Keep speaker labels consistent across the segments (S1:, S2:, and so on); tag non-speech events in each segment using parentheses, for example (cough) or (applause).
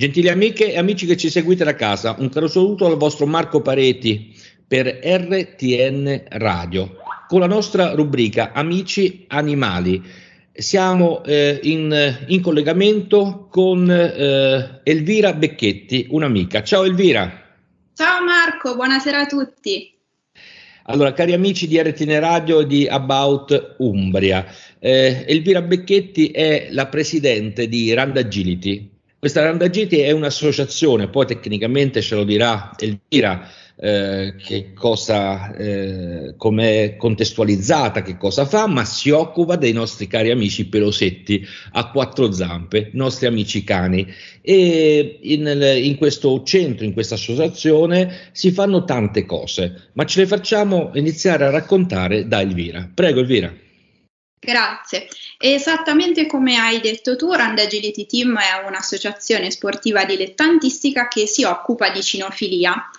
S1: Gentili amiche e amici che ci seguite da casa, un caro saluto al vostro Marco Pareti per RTN Radio con la nostra rubrica Amici Animali. Siamo eh, in, in, collegamento con eh, Elvira Becchetti, un'amica. Ciao Elvira.
S2: Ciao Marco, buonasera a tutti.
S1: Allora, cari amici di RTN Radio e di About Umbria, eh, Elvira Becchetti è la presidente di Rand Agility, questa Randagiti è un'associazione, poi tecnicamente ce lo dirà Elvira eh, che cosa, eh, come è contestualizzata, che cosa fa, ma si occupa dei nostri cari amici pelosetti a quattro zampe, nostri amici cani. E in, in questo centro, in questa associazione, si fanno tante cose, ma ce le facciamo iniziare a raccontare da Elvira. Prego Elvira.
S2: Grazie. Esattamente come hai detto tu, Rand Agility Team è un'associazione sportiva dilettantistica che si occupa di cinofilia.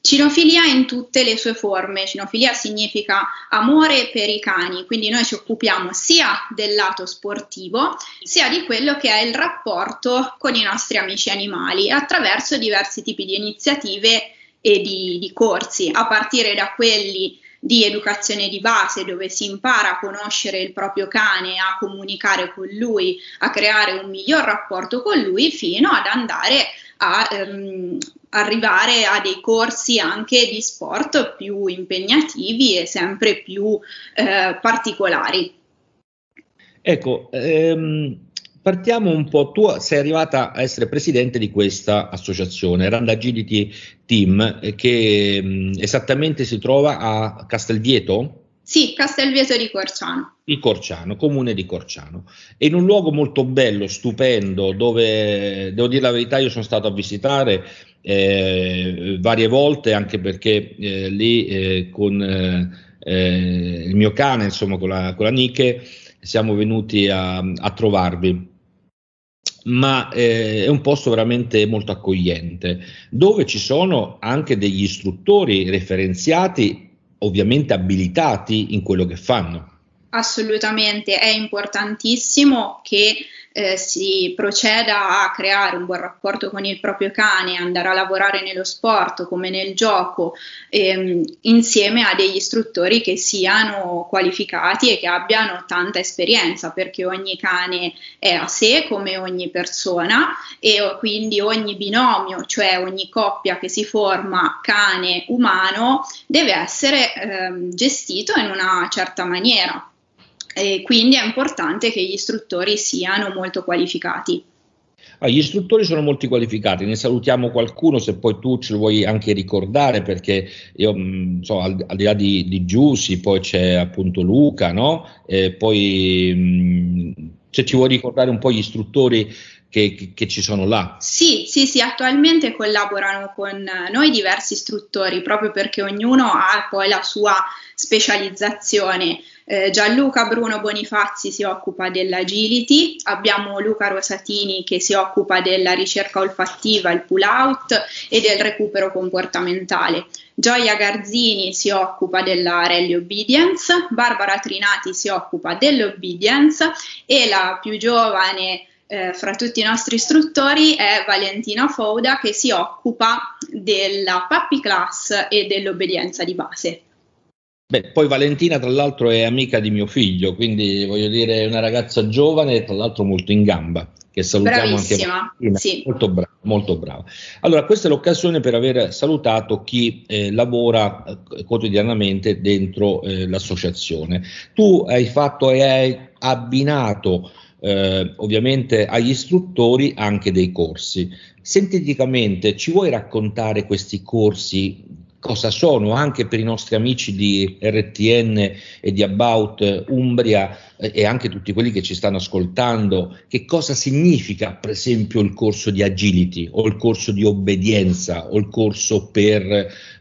S2: Cinofilia in tutte le sue forme, cinofilia significa amore per i cani, quindi noi ci occupiamo sia del lato sportivo sia di quello che è il rapporto con i nostri amici animali attraverso diversi tipi di iniziative e di, di corsi, a partire da quelli di educazione di base dove si impara a conoscere il proprio cane, a comunicare con lui, a creare un miglior rapporto con lui fino ad andare a ehm, arrivare a dei corsi anche di sport più impegnativi e sempre più eh, particolari.
S1: Ecco, ehm, partiamo un po', tu sei arrivata a essere presidente di questa associazione, Rand Agility Team, eh, che mh, mm, esattamente si trova a Castelvieto?
S2: Sì, Castelvieto di Corciano.
S1: Di Corciano, comune di Corciano. È in un luogo molto bello, stupendo, dove, devo dire la verità, io sono stato a visitare eh, varie volte, anche perché eh, lì eh, con eh, il mio cane, insomma, con la, con la Nike, siamo venuti a, a trovarvi ma eh, è un posto veramente molto accogliente, dove ci sono anche degli istruttori referenziati, ovviamente abilitati in quello che fanno.
S2: Assolutamente, è importantissimo che eh, si proceda a creare un buon rapporto con il proprio cane, andare a lavorare nello sport come nel gioco, ehm, insieme a degli istruttori che siano qualificati e che abbiano tanta esperienza, perché ogni cane è a sé come ogni persona e quindi ogni binomio, cioè ogni coppia che si forma cane-umano, deve essere ehm, gestito in una certa maniera e quindi è importante che gli istruttori siano molto qualificati.
S1: Ah, gli istruttori sono molto qualificati, ne salutiamo qualcuno se poi tu ce lo vuoi anche ricordare perché io mh, so, al, al, di là di, di Giussi poi c'è appunto Luca, no? E poi mh, se ci vuoi ricordare un po' gli istruttori che, che, che, ci sono là.
S2: Sì, sì, sì, attualmente collaborano con noi diversi istruttori proprio perché ognuno ha poi la sua specializzazione. Eh, Gianluca Bruno Bonifazzi si occupa dell'agility, abbiamo Luca Rosatini che si occupa della ricerca olfattiva, il pull out e del recupero comportamentale. Gioia Garzini si occupa della rally obedience, Barbara Trinati si occupa dell'obedience e la più giovane eh, fra tutti i nostri istruttori è Valentina Fouda che si occupa della puppy class e dell'obbedienza di base.
S1: Beh, poi Valentina tra l'altro è amica di mio figlio, quindi voglio dire è una ragazza giovane e tra l'altro molto in gamba, che salutiamo
S2: Bravissima,
S1: anche
S2: sì.
S1: molto brava, molto brava. Allora, questa è l'occasione per aver salutato chi eh, lavora eh, quotidianamente dentro eh, l'associazione. Tu hai fatto e hai abbinato eh, ovviamente agli istruttori anche dei corsi. Sinteticamente, ci vuoi raccontare questi corsi? Cosa sono anche per i nostri amici di RTN e di About Umbria eh, e anche tutti quelli che ci stanno ascoltando? Che cosa significa, per esempio, il corso di agility o il corso di obbedienza o il corso per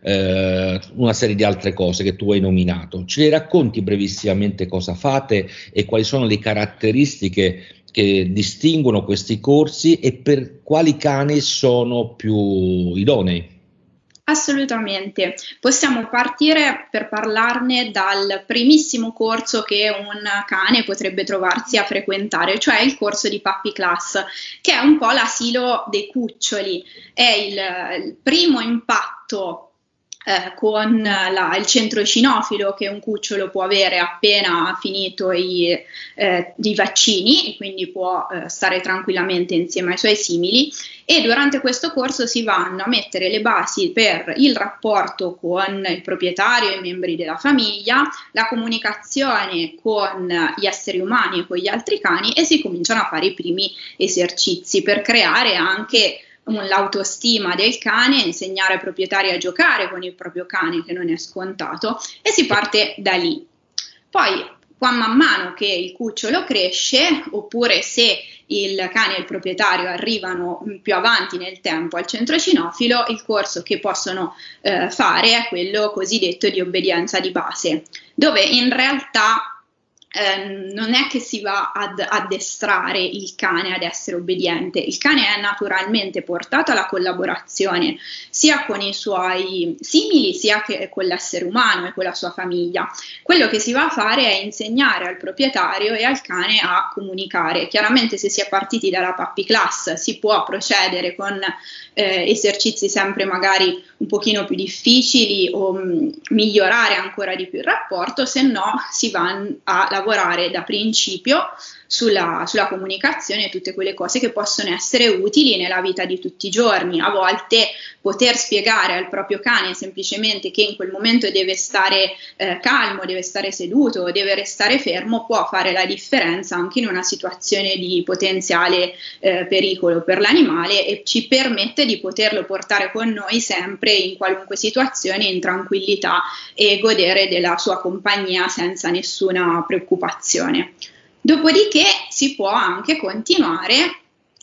S1: eh, una serie di altre cose che tu hai nominato? Ce le racconti brevissimamente cosa fate e quali sono le caratteristiche che distinguono questi corsi e per quali cani sono più idonei?
S2: Assolutamente. Possiamo partire per parlarne dal primissimo corso che un cane potrebbe trovarsi a frequentare, cioè il corso di Puppy Class, che è un po' l'asilo dei cuccioli. È il, il primo impatto eh, con la, il centro cinofilo che un cucciolo può avere appena finito i, eh, i vaccini e quindi può eh, stare tranquillamente insieme ai suoi simili. E durante questo corso si vanno a mettere le basi per il rapporto con il proprietario e i membri della famiglia, la comunicazione con gli esseri umani e con gli altri cani e si cominciano a fare i primi esercizi per creare anche l'autostima del cane, insegnare ai proprietari a giocare con il proprio cane, che non è scontato, e si parte da lì. Poi, qua man mano che il cucciolo cresce, oppure se il cane e il proprietario arrivano più avanti nel tempo al centro cinofilo, il corso che possono eh, fare è quello cosiddetto di obbedienza di base, dove in realtà Ehm, non è che si va ad addestrare il cane ad essere obbediente, il cane è naturalmente portato alla collaborazione sia con i suoi simili sia che con l'essere umano e con la sua famiglia. Quello che si va a fare è insegnare al proprietario e al cane a comunicare. Chiaramente se si è partiti dalla puppy class si può procedere con eh, esercizi sempre magari un pochino più difficili o mh, mm, migliorare ancora di più il rapporto, se no si va a lavorare da principio sulla, sulla, comunicazione e tutte quelle cose che possono essere utili nella vita di tutti i giorni. A volte poter spiegare al proprio cane semplicemente che in quel momento deve stare eh, calmo, deve stare seduto, deve restare fermo, può fare la differenza anche in una situazione di potenziale eh, pericolo per l'animale e ci permette di poterlo portare con noi sempre in qualunque situazione in tranquillità e godere della sua compagnia senza nessuna preoccupazione. Dopodiché si può anche continuare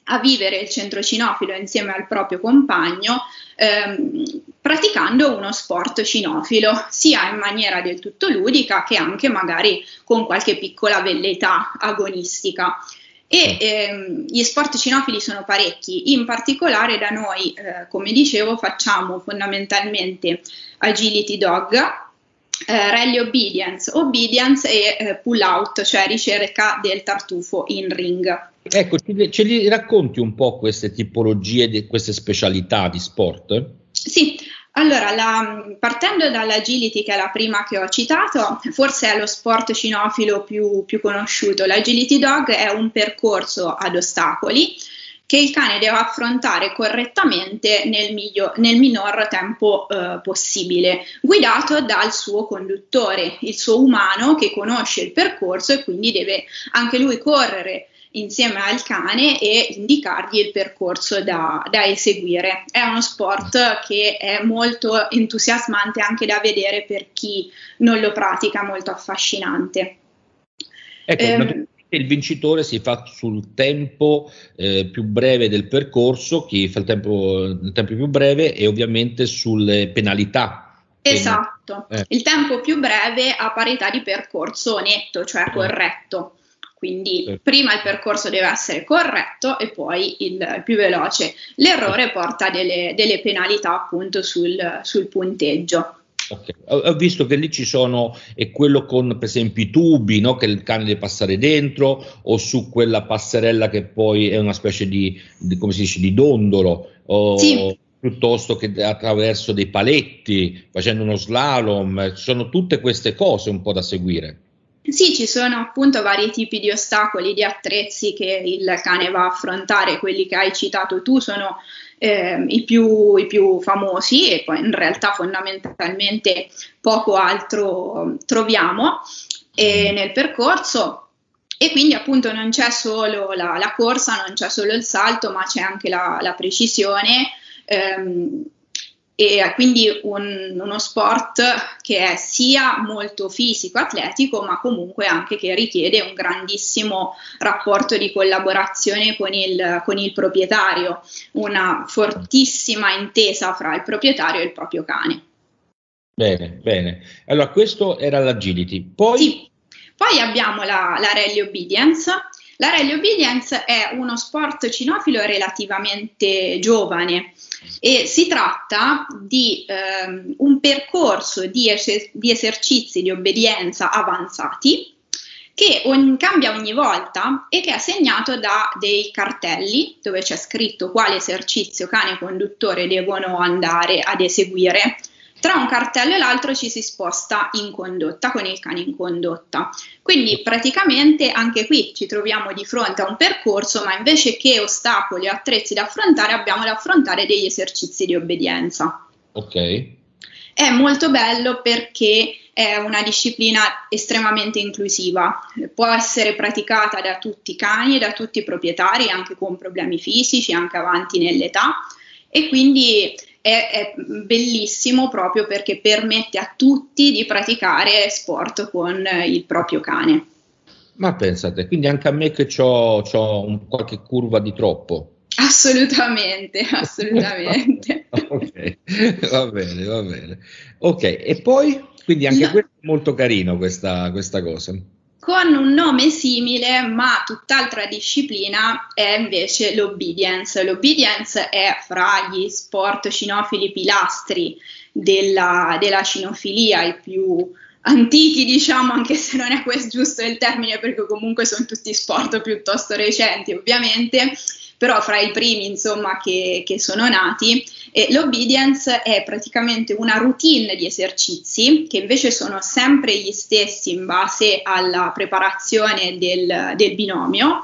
S2: a vivere il centro cinofilo insieme al proprio compagno ehm, praticando uno sport cinofilo, sia in maniera del tutto ludica che anche magari con qualche piccola velleità agonistica. E ehm, gli sport cinofili sono parecchi, in particolare da noi, eh, come dicevo, facciamo fondamentalmente agility dog, eh, rally obedience, obedience e eh, pull out, cioè ricerca del tartufo in ring.
S1: Ecco, ce li racconti un po' queste tipologie, di, queste specialità di sport?
S2: Sì, allora, la, partendo dall'agility, che è la prima che ho citato, forse è lo sport cinofilo più, più conosciuto. L'agility dog è un percorso ad ostacoli che il cane deve affrontare correttamente nel, miglio, nel minor tempo eh, possibile, guidato dal suo conduttore, il suo umano che conosce il percorso e quindi deve anche lui correre insieme al cane e indicargli il percorso da, da, eseguire. È uno sport che è molto entusiasmante anche da vedere per chi non lo pratica, molto affascinante.
S1: Ecco, eh, il vincitore si fa sul tempo eh, più breve del percorso, chi fa il tempo, il tempo più breve e ovviamente sulle penalità.
S2: Esatto, eh. il tempo più breve a parità di percorso netto, cioè eh. corretto. Quindi eh. prima il percorso deve essere corretto e poi il, il più veloce. L'errore porta delle, delle penalità appunto sul, sul punteggio.
S1: Okay. Ho visto che lì ci sono, è quello con per esempio i tubi no? che il cane deve passare dentro o su quella passerella che poi è una specie di, di come si dice, di dondolo o sì. piuttosto che attraverso dei paletti, facendo uno slalom, ci sono tutte queste cose un po' da seguire.
S2: Sì, ci sono appunto vari tipi di ostacoli, di attrezzi che il cane va a affrontare, quelli che hai citato tu sono eh, i, più, i, più, famosi e poi in realtà fondamentalmente poco altro troviamo eh, nel percorso e quindi appunto non c'è solo la, la, corsa, non c'è solo il salto, ma c'è anche la, la precisione. Ehm, e quindi un, uno sport che è sia molto fisico, atletico, ma comunque anche che richiede un grandissimo rapporto di collaborazione con il, con il proprietario, una fortissima intesa fra il proprietario e il proprio cane.
S1: Bene, bene. Allora, questo era l'agility. Poi,
S2: sì. Poi abbiamo la, la rally obedience, La rally obedience è uno sport cinofilo relativamente giovane e si tratta di ehm, un percorso di, es- di esercizi di obbedienza avanzati che ogni, cambia ogni volta e che è segnato da dei cartelli dove c'è scritto quale esercizio cane conduttore devono andare ad eseguire. Tra un cartello e l'altro ci si sposta in condotta con il cane in condotta. Quindi praticamente anche qui ci troviamo di fronte a un percorso, ma invece che ostacoli o attrezzi da affrontare abbiamo da affrontare degli esercizi di obbedienza.
S1: Ok.
S2: È molto bello perché è una disciplina estremamente inclusiva, può essere praticata da tutti i cani e da tutti i proprietari, anche con problemi fisici, anche avanti nell'età e quindi è, è bellissimo proprio perché permette a tutti di praticare sport con il proprio cane.
S1: Ma pensate, quindi anche a me che ho qualche curva di troppo.
S2: Assolutamente, (laughs) assolutamente.
S1: ok, va bene, va bene. Ok, e poi, quindi anche no. questo è molto carino questa, questa cosa.
S2: Con un nome simile, ma tutt'altra disciplina, è invece l'obedience. L'obedience è fra gli sport cinofili pilastri della, della cinofilia, i più antichi, diciamo, anche se non è questo giusto il termine, perché comunque sono tutti sport piuttosto recenti, ovviamente però fra i primi insomma che, che sono nati. E l'obedience è praticamente una routine di esercizi che invece sono sempre gli stessi in base alla preparazione del, del binomio.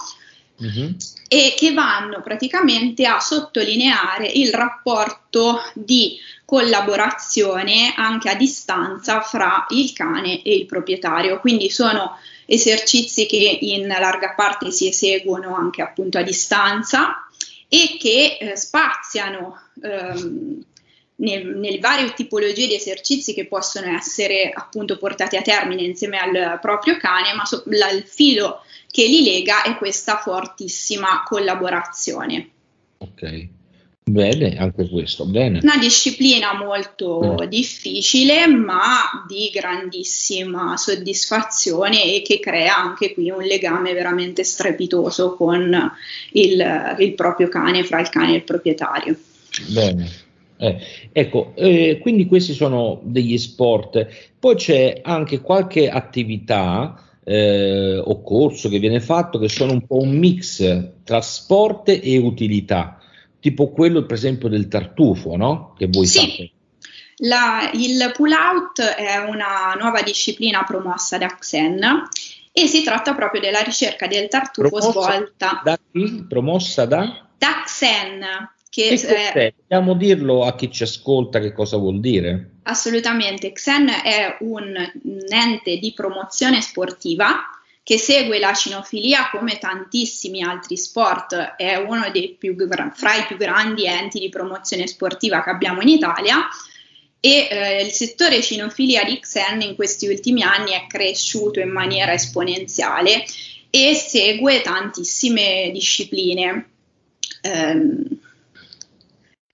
S2: Mm-hmm. E che vanno praticamente a sottolineare il rapporto di collaborazione anche a distanza fra il cane e il proprietario. Quindi sono esercizi che in larga parte si eseguono anche appunto a distanza e che eh, spaziano ehm, nel, nelle varie tipologie di esercizi che possono essere appunto portati a termine insieme al proprio cane, ma so, la, il filo che li lega è questa fortissima collaborazione.
S1: Ok. Bene, anche questo, bene.
S2: Una disciplina molto mm. difficile, ma di grandissima soddisfazione e che crea anche qui un legame veramente strepitoso con il, il proprio cane, fra il cane e il proprietario.
S1: Bene. Eh, ecco, eh, quindi questi sono degli sport. Poi c'è anche qualche attività eh, o corso che viene fatto che sono un po' un mix tra sport e utilità tipo quello per esempio del tartufo, no? Che voi
S2: sì.
S1: fate.
S2: La, il pull out è una nuova disciplina promossa da Xen e si tratta proprio della ricerca del tartufo promossa svolta
S1: da chi? Promossa da?
S2: Da Xen.
S1: Che è, Dobbiamo dirlo a chi ci ascolta che cosa vuol dire?
S2: Assolutamente, Xen è un ente di promozione sportiva che segue la cinofilia come tantissimi altri sport, è uno dei più, fra i più grandi enti di promozione sportiva che abbiamo in Italia e eh, il settore cinofilia di Xen in questi ultimi anni è cresciuto in maniera esponenziale e segue tantissime discipline. Um,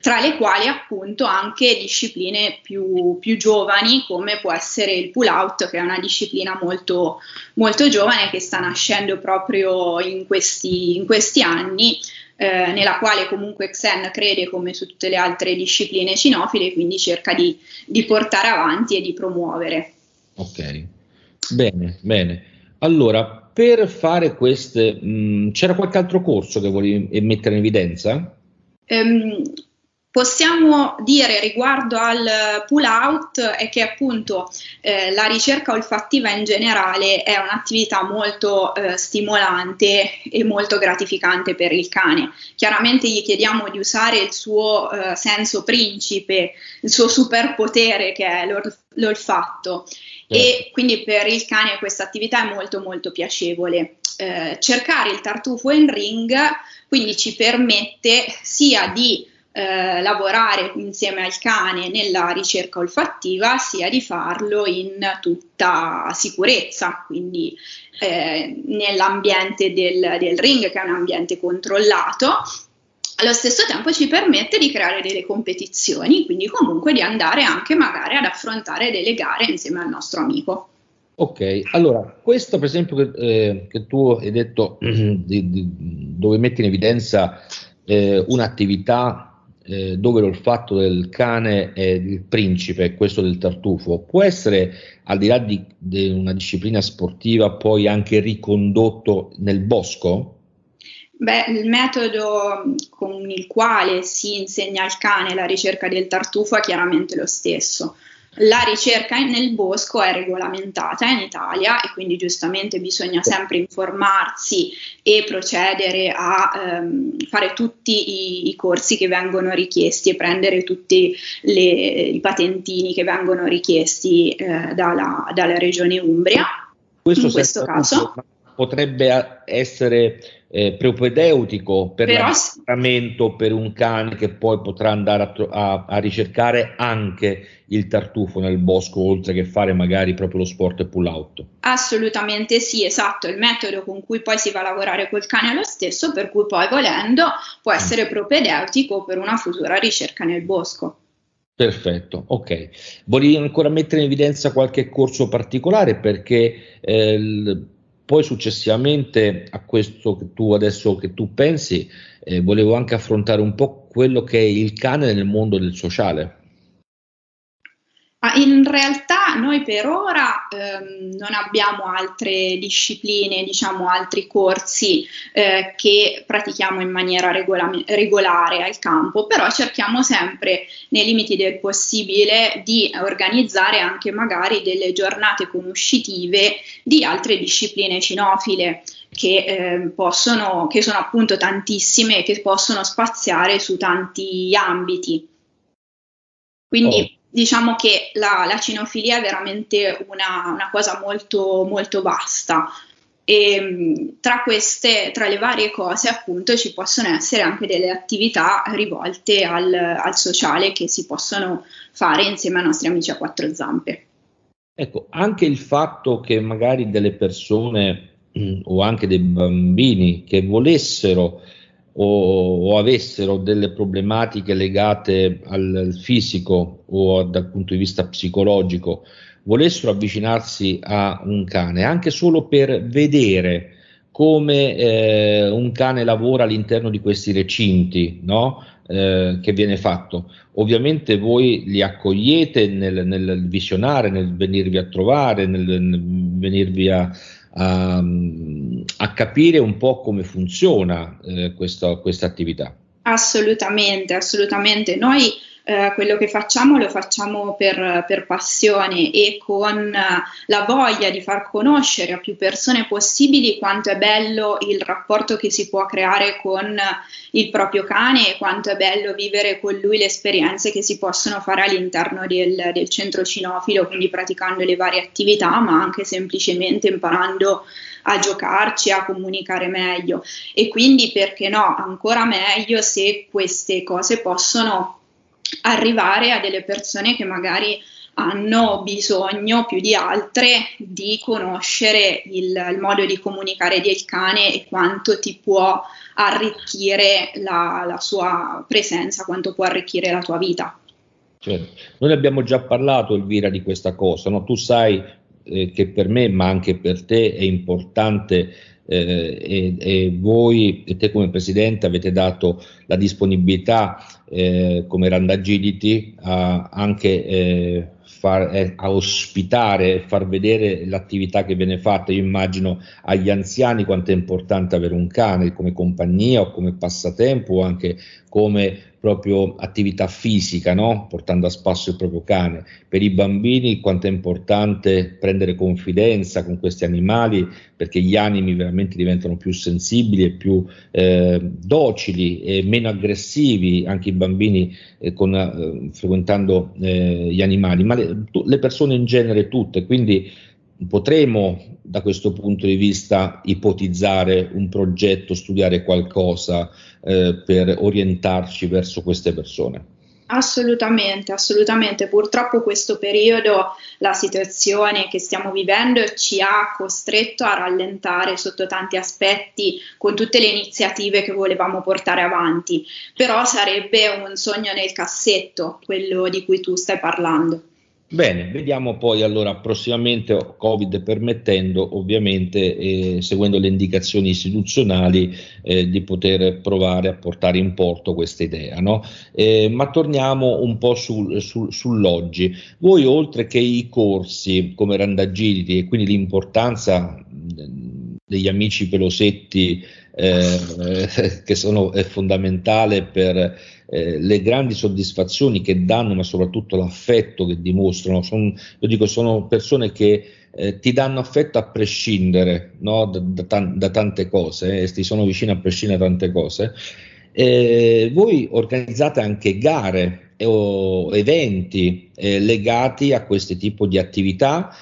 S2: tra le quali appunto anche discipline più, più, giovani come può essere il pull out che è una disciplina molto, molto giovane che sta nascendo proprio in questi, in questi anni eh, nella quale comunque Xen crede come su tutte le altre discipline cinofile quindi cerca di, di portare avanti e di promuovere.
S1: Ok, bene, bene. Allora, per fare queste, mh, mm, c'era qualche altro corso che volevi mettere in evidenza?
S2: Um, Possiamo dire riguardo al pull out è che appunto eh, la ricerca olfattiva in generale è un'attività molto eh, stimolante e molto gratificante per il cane. Chiaramente gli chiediamo di usare il suo eh, senso principe, il suo superpotere che è l'ol- l'olfatto e certo. quindi per il cane questa attività è molto molto piacevole. Eh, cercare il tartufo in ring quindi ci permette sia di eh, lavorare insieme al cane nella ricerca olfattiva, sia di farlo in tutta sicurezza, quindi eh, nell'ambiente del, del ring, che è un ambiente controllato, allo stesso tempo ci permette di creare delle competizioni, quindi comunque di andare anche magari ad affrontare delle gare insieme al nostro amico.
S1: Ok, allora, questo per esempio che, eh, che tu hai detto (clears throat) di, di, dove metti in evidenza eh, un'attività eh, dove l'olfatto del cane è il principe questo del tartufo, può essere al di là di, di una disciplina sportiva poi anche ricondotto nel bosco?
S2: Beh, il metodo con il quale si insegna al cane la ricerca del tartufo è chiaramente lo stesso. La ricerca nel bosco è regolamentata in Italia e quindi giustamente bisogna sempre informarsi e procedere a ehm, fare tutti i, i, corsi che vengono richiesti e prendere tutti le, i patentini che vengono richiesti eh, dalla, dalla, regione Umbria.
S1: Questo in questo caso potrebbe essere eh, propedeutico per Però, l'addestramento per un cane che poi potrà andare a, a, a, ricercare anche il tartufo nel bosco oltre che fare magari proprio lo sport e pull out.
S2: Assolutamente sì, esatto, il metodo con cui poi si va a lavorare col cane è lo stesso, per cui poi volendo può mm. essere propedeutico per una futura ricerca nel bosco.
S1: Perfetto, ok. Volevi ancora mettere in evidenza qualche corso particolare perché eh, poi successivamente a questo che tu adesso che tu pensi, eh, volevo anche affrontare un po' quello che è il cane nel mondo del sociale.
S2: In realtà noi per ora ehm, non abbiamo altre discipline, diciamo altri corsi eh, che pratichiamo in maniera regola- regolare al campo, però cerchiamo sempre nei limiti del possibile di organizzare anche magari delle giornate conoscitive di altre discipline cinofile. Che, eh, possono, che sono appunto tantissime e che possono spaziare su tanti ambiti. Quindi oh diciamo che la, la cinofilia è veramente una, una cosa molto, molto vasta. E tra queste, tra le varie cose, appunto, ci possono essere anche delle attività rivolte al, al sociale che si possono fare insieme ai nostri amici a quattro zampe.
S1: Ecco, anche il fatto che magari delle persone (clears throat) o anche dei bambini che volessero o, o, avessero delle problematiche legate al fisico o dal punto di vista psicologico, volessero avvicinarsi a un cane, anche solo per vedere come eh, un cane lavora all'interno di questi recinti, no? eh, che viene fatto. Ovviamente voi li accogliete nel, nel visionare, nel venirvi a trovare, nel, nel venirvi a, a, a, capire un po' come funziona eh, questa, attività.
S2: Assolutamente, assolutamente. Noi eh, quello che facciamo lo facciamo per, per passione e con uh, la voglia di far conoscere a più persone possibili quanto è bello il rapporto che si può creare con il proprio cane e quanto è bello vivere con lui le esperienze che si possono fare all'interno del, del centro cinofilo, quindi praticando le varie attività, ma anche semplicemente imparando a giocarci, a comunicare meglio. E quindi perché no, ancora meglio se queste cose possono arrivare a delle persone che magari hanno bisogno più di altre di conoscere il, il, modo di comunicare del cane e quanto ti può arricchire la, la sua presenza, quanto può arricchire la tua vita.
S1: Certo. Noi abbiamo già parlato, Elvira, di questa cosa. No? Tu sai eh, che per me, ma anche per te, è importante eh, e, e, voi e te come presidente avete dato la disponibilità eh, come Randagility a anche eh, far, eh, a ospitare, far vedere l'attività che viene fatta. Io immagino agli anziani quanto è importante avere un cane come compagnia o come passatempo o anche come proprio attività fisica, no? portando a spasso il proprio cane. Per i bambini quanto è importante prendere confidenza con questi animali perché gli animi veramente diventano più sensibili e più eh, docili e meno aggressivi, anche i bambini eh, con, eh, frequentando eh, gli animali, ma le, le persone in genere tutte. Quindi potremo da questo punto di vista ipotizzare un progetto, studiare qualcosa eh, per orientarci verso queste persone?
S2: Assolutamente, assolutamente. Purtroppo questo periodo, la situazione che stiamo vivendo ci ha costretto a rallentare sotto tanti aspetti con tutte le iniziative che volevamo portare avanti, però sarebbe un sogno nel cassetto quello di cui tu stai parlando.
S1: Bene, vediamo poi allora prossimamente, Covid permettendo, ovviamente, eh, seguendo le indicazioni istituzionali, eh, di poter provare a portare in porto questa idea. No? Eh, ma torniamo un po' sul, sul, sull'oggi. Voi, oltre che i corsi come Randagility e quindi l'importanza degli amici pelosetti eh, (laughs) che sono è fondamentale per eh, le grandi soddisfazioni che danno, ma soprattutto l'affetto che dimostrano. Sono, io dico, sono persone che eh, ti danno affetto a prescindere no? da, da, da, tante cose, eh, ti sono vicine a prescindere da tante cose. Eh, voi organizzate anche gare o eventi eh, legati a questo tipo di attività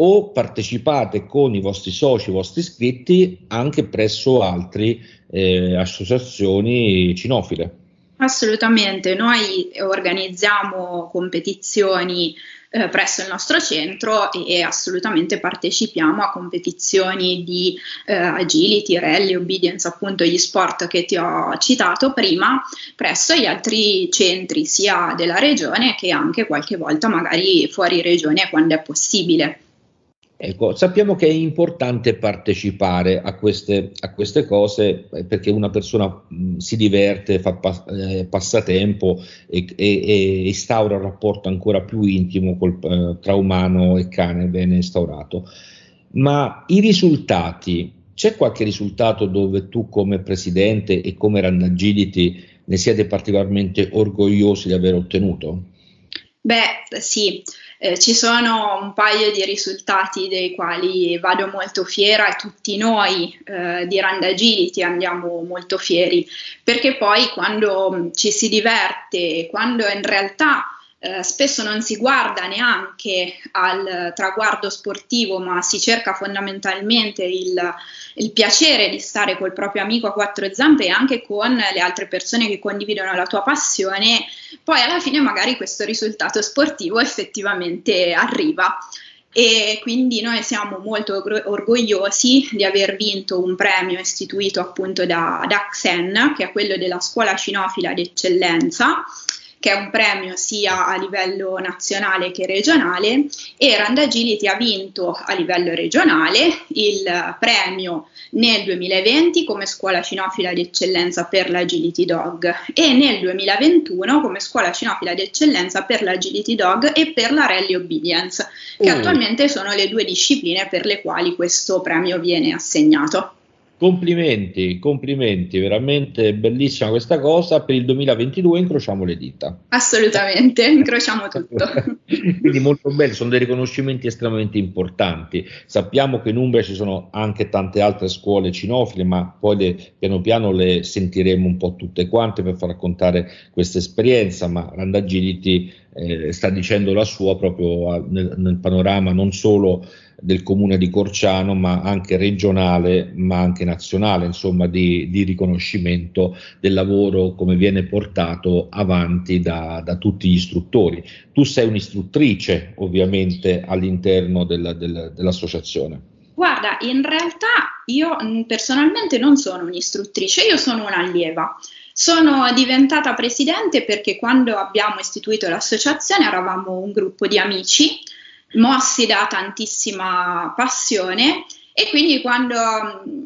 S1: o partecipate con i vostri soci, i vostri iscritti anche presso altre eh, associazioni cinofile.
S2: Assolutamente, noi organizziamo competizioni eh, presso il nostro centro e, assolutamente partecipiamo a competizioni di eh, agility, rally, obedience, appunto gli sport che ti ho citato prima, presso gli altri centri sia della regione che anche qualche volta magari fuori regione quando è possibile.
S1: Ecco, sappiamo che è importante partecipare a queste, a queste cose eh, perché una persona mh, si diverte, fa pa- eh, passatempo e, e, e, instaura un rapporto ancora più intimo col, eh, tra umano e cane ben instaurato. Ma i risultati, c'è qualche risultato dove tu come presidente e come Randagility ne siete particolarmente orgogliosi di aver ottenuto?
S2: Beh, sì. Eh, ci sono un paio di risultati dei quali vado molto fiera e tutti noi eh, di Rand Agility andiamo molto fieri, perché poi quando ci si diverte, quando in realtà eh, spesso non si guarda neanche al traguardo sportivo, ma si cerca fondamentalmente il, il, piacere di stare col proprio amico a quattro zampe e anche con le altre persone che condividono la tua passione, poi alla fine magari questo risultato sportivo effettivamente arriva. E quindi noi siamo molto orgogliosi di aver vinto un premio istituito appunto da, da Xen, che è quello della scuola cinofila d'eccellenza, che è un premio sia a livello nazionale che regionale e Rand Agility ha vinto a livello regionale il premio nel 2020 come scuola cinofila d'eccellenza per l'Agility Dog e nel 2021 come scuola cinofila d'eccellenza per l'Agility Dog e per la Rally Obedience, che mm. attualmente sono le due discipline per le quali questo premio viene assegnato.
S1: Complimenti, complimenti, veramente bellissima questa cosa. Per il 2022 incrociamo le dita.
S2: Assolutamente, incrociamo tutto. (laughs)
S1: Quindi molto bello, sono dei riconoscimenti estremamente importanti. Sappiamo che in Umbria ci sono anche tante altre scuole cinofile, ma poi le, piano piano le sentiremo un po' tutte quante per far raccontare questa esperienza, ma Randagility eh, sta dicendo la sua proprio a, nel, nel panorama non solo del comune di Corciano, ma anche regionale, ma anche nazionale, insomma, di, di riconoscimento del lavoro come viene portato avanti da, da, tutti gli istruttori. Tu sei un'istruttrice, ovviamente, all'interno del, del, dell'associazione.
S2: Guarda, in realtà io mm, personalmente non sono un'istruttrice, io sono un'allieva. Sono diventata presidente perché quando abbiamo istituito l'associazione eravamo un gruppo di amici mossi da tantissima passione e quindi quando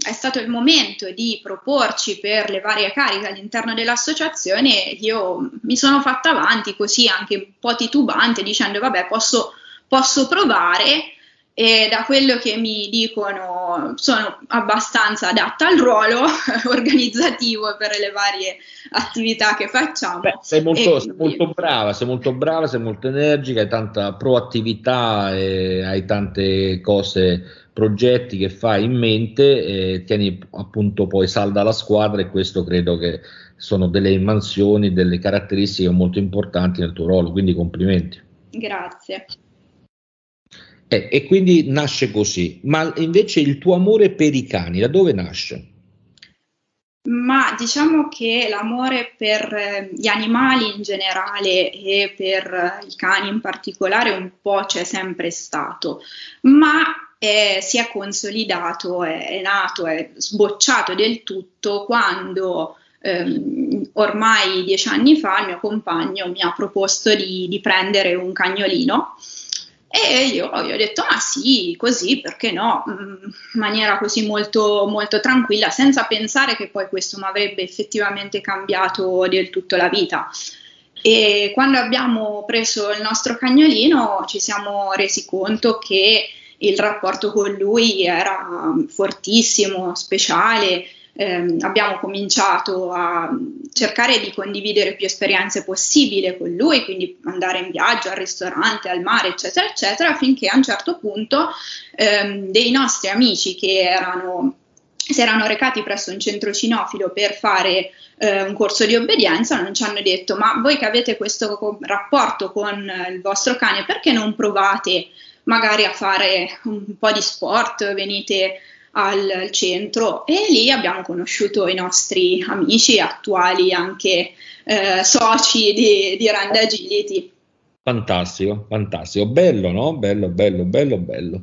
S2: è stato il momento di proporci per le varie cariche all'interno dell'associazione, io mi sono fatta avanti così anche un po' titubante dicendo vabbè posso, posso provare e da quello che mi dicono sono abbastanza adatta al ruolo (laughs) organizzativo per le varie attività che facciamo.
S1: Beh, sei, molto, sei molto, brava, sei molto brava, sei molto energica, hai tanta proattività e hai tante cose, progetti che fai in mente tieni appunto poi salda la squadra e questo credo che sono delle mansioni, delle caratteristiche molto importanti nel tuo ruolo, quindi complimenti.
S2: Grazie.
S1: Eh, e quindi nasce così. Ma invece il tuo amore per i cani, da dove nasce?
S2: Ma diciamo che l'amore per eh, gli animali in generale e per eh, i cani in particolare un po' c'è sempre stato, ma è, si è consolidato, è, è, nato, è sbocciato del tutto quando ehm, ormai dieci anni fa il mio compagno mi ha proposto di, di prendere un cagnolino E io gli ho detto, ma sì, così, perché no? Mm, in maniera così molto, molto tranquilla, senza pensare che poi questo mi avrebbe effettivamente cambiato del tutto la vita. E quando abbiamo preso il nostro cagnolino ci siamo resi conto che il rapporto con lui era fortissimo, speciale, eh, abbiamo cominciato a cercare di condividere più esperienze possibile con lui, quindi andare in viaggio, al ristorante, al mare, eccetera, eccetera, finché a un certo punto ehm, dei nostri amici che erano, si erano recati presso un centro cinofilo per fare eh, un corso di obbedienza, non ci hanno detto ma voi che avete questo rapporto con il vostro cane, perché non provate magari a fare un po' di sport, venite al, centro e lì abbiamo conosciuto i nostri amici attuali anche eh, soci di, di Rand Agility.
S1: Fantastico, fantastico, bello, no? Bello, bello, bello, bello.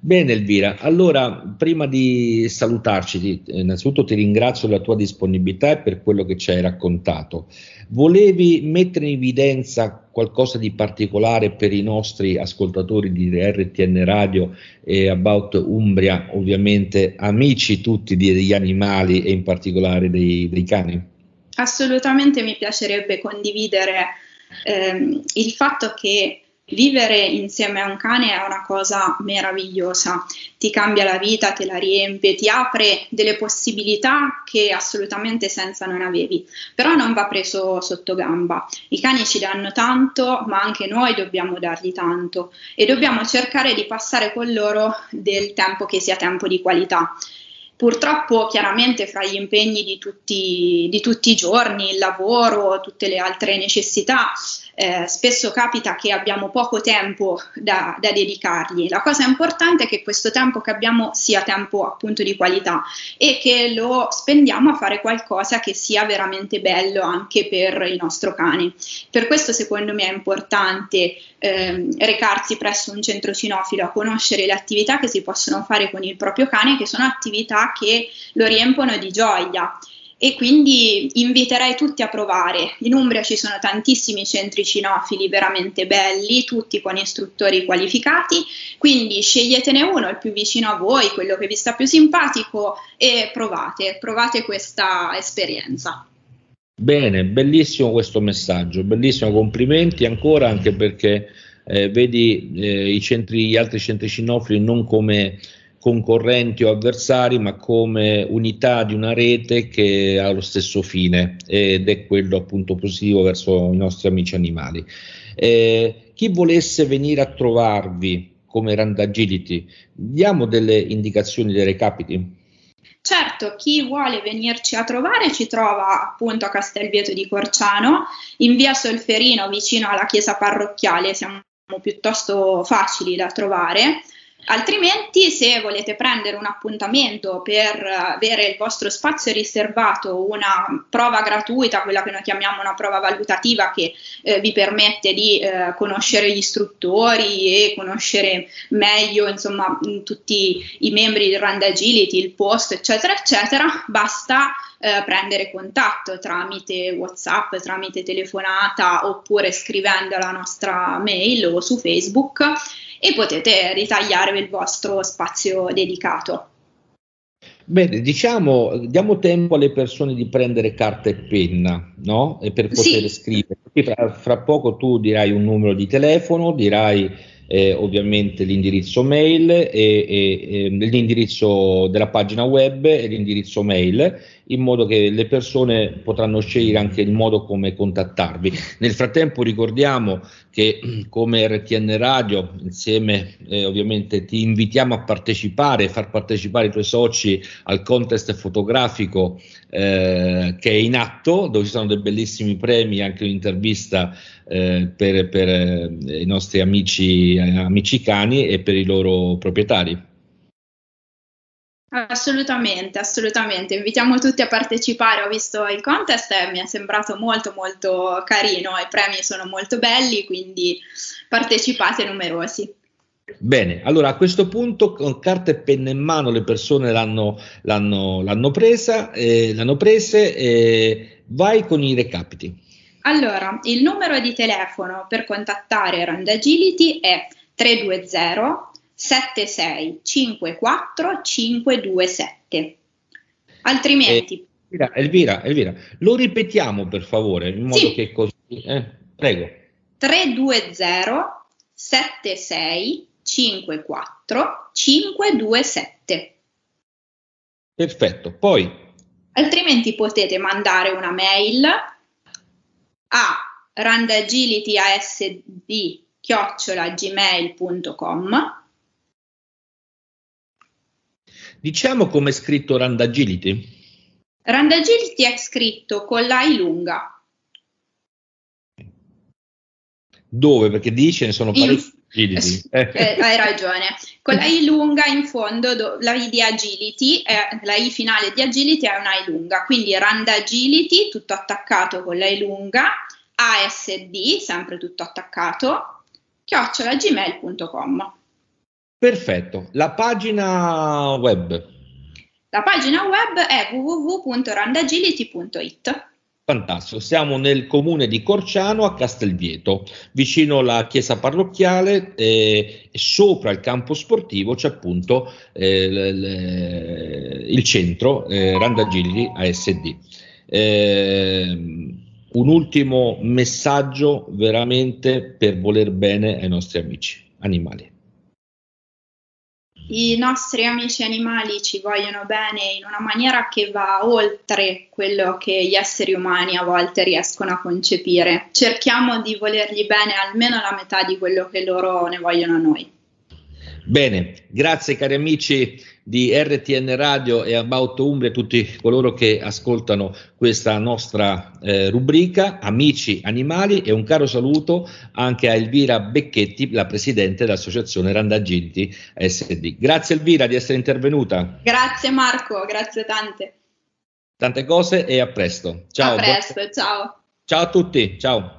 S1: Bene Elvira, allora prima di salutarci, ti, innanzitutto ti ringrazio della tua disponibilità e per quello che ci hai raccontato. Volevi mettere in evidenza qualcosa di particolare per i nostri ascoltatori di RTN Radio e About Umbria, ovviamente amici tutti degli animali e in particolare dei, dei cani?
S2: Assolutamente mi piacerebbe condividere ehm, il fatto che Vivere insieme a un cane è una cosa meravigliosa, ti cambia la vita, te la riempie, ti apre delle possibilità che assolutamente senza non avevi, però non va preso sotto gamba. I cani ci danno tanto, ma anche noi dobbiamo dargli tanto e dobbiamo cercare di passare con loro del tempo che sia tempo di qualità. Purtroppo, chiaramente, fra gli impegni di tutti, di tutti i giorni, il lavoro, tutte le altre necessità, eh, spesso capita che abbiamo poco tempo da, da, dedicargli. La cosa importante è che questo tempo che abbiamo sia tempo appunto di qualità e che lo spendiamo a fare qualcosa che sia veramente bello anche per il nostro cane. Per questo secondo me è importante eh, recarsi presso un centro cinofilo a conoscere le attività che si possono fare con il proprio cane, che sono attività che lo riempono di gioia e quindi inviterei tutti a provare. In Umbria ci sono tantissimi centri cinofili veramente belli, tutti con istruttori qualificati, quindi sceglietene uno, il più vicino a voi, quello che vi sta più simpatico e provate, provate questa esperienza.
S1: Bene, bellissimo questo messaggio, bellissimo, complimenti ancora anche perché eh, vedi eh, centri, gli altri centri cinofili non come concorrenti o avversari, ma come unità di una rete che ha lo stesso fine ed è quello appunto positivo verso i nostri amici animali. Eh, chi volesse venire a trovarvi come Rand Agility, diamo delle indicazioni dei recapiti?
S2: Certo, chi vuole venirci a trovare ci trova appunto a Castelvieto di Corciano, in via Solferino vicino alla chiesa parrocchiale, siamo piuttosto facili da trovare. Altrimenti, se volete prendere un appuntamento per avere il vostro spazio riservato, una prova gratuita, quella che noi chiamiamo una prova valutativa che eh, vi permette di eh, conoscere gli istruttori e conoscere meglio insomma, tutti i membri del Rand Agility, il post, eccetera, eccetera, basta eh, prendere contatto tramite WhatsApp, tramite telefonata oppure scrivendo alla nostra mail o su Facebook e potete ritagliare il vostro spazio dedicato.
S1: Bene, diciamo, diamo tempo alle persone di prendere carta e penna, no? E per poter sì. scrivere. Fra, fra, poco tu dirai un numero di telefono, dirai eh, ovviamente l'indirizzo mail e, e, e, l'indirizzo della pagina web e l'indirizzo mail in modo che le persone potranno scegliere anche il modo come contattarvi. Nel frattempo ricordiamo che (clears throat) come RTN Radio insieme eh, ovviamente ti invitiamo a partecipare, far partecipare i tuoi soci al contest fotografico eh, che è in atto, dove ci sono dei bellissimi premi, anche un'intervista eh, per, per eh, i nostri amici, amici cani e per i loro proprietari.
S2: Assolutamente, assolutamente. Invitiamo tutti a partecipare. Ho visto il contest e mi è sembrato molto molto carino. I premi sono molto belli, quindi partecipate numerosi.
S1: Bene, allora a questo punto con carta e penna in mano le persone l'hanno, l'hanno, l'hanno presa, eh, l'hanno prese e vai con i recapiti.
S2: Allora, il numero di telefono per contattare Rand Agility è 320 76 54 527. Altrimenti...
S1: Eh, Elvira, Elvira, Elvira, lo ripetiamo per favore, in modo sì. che così... Eh, prego.
S2: 320 76 54 527.
S1: Perfetto, poi...
S2: Altrimenti potete mandare una mail a randagilityasd.gmail.com
S1: Diciamo come è scritto Randagility?
S2: Randagility è scritto con la I lunga.
S1: Dove? Perché dice ne sono parecchi.
S2: Agility. (laughs) Eh, hai ragione. Con la I lunga in fondo, do, la I di agility, eh, la I finale di agility è una I lunga, quindi Rand Agility, tutto attaccato con la I lunga, ASD, sempre tutto attaccato, chiocciolagmail.com.
S1: Perfetto. La pagina web?
S2: La pagina web è www.randagility.it.
S1: Fantastico, siamo nel comune di Corciano a Castelvieto, vicino alla chiesa parrocchiale eh, e sopra il campo sportivo c'è appunto eh, l, l, il centro eh, Randagilli ASD. Eh, un ultimo messaggio veramente per voler bene ai nostri amici animali
S2: i nostri amici animali ci vogliono bene in una maniera che va oltre quello che gli esseri umani a volte riescono a concepire. Cerchiamo di volergli bene almeno la metà di quello che loro ne vogliono a noi.
S1: Bene, grazie cari amici di RTN Radio e About Umbria, tutti coloro che ascoltano questa nostra eh, rubrica, amici animali e un caro saluto anche a Elvira Becchetti, la presidente dell'associazione Randagilti SD. Grazie Elvira di essere intervenuta.
S2: Grazie Marco, grazie tante.
S1: Tante cose e a presto. Ciao.
S2: A presto, ciao.
S1: Ciao a tutti, ciao.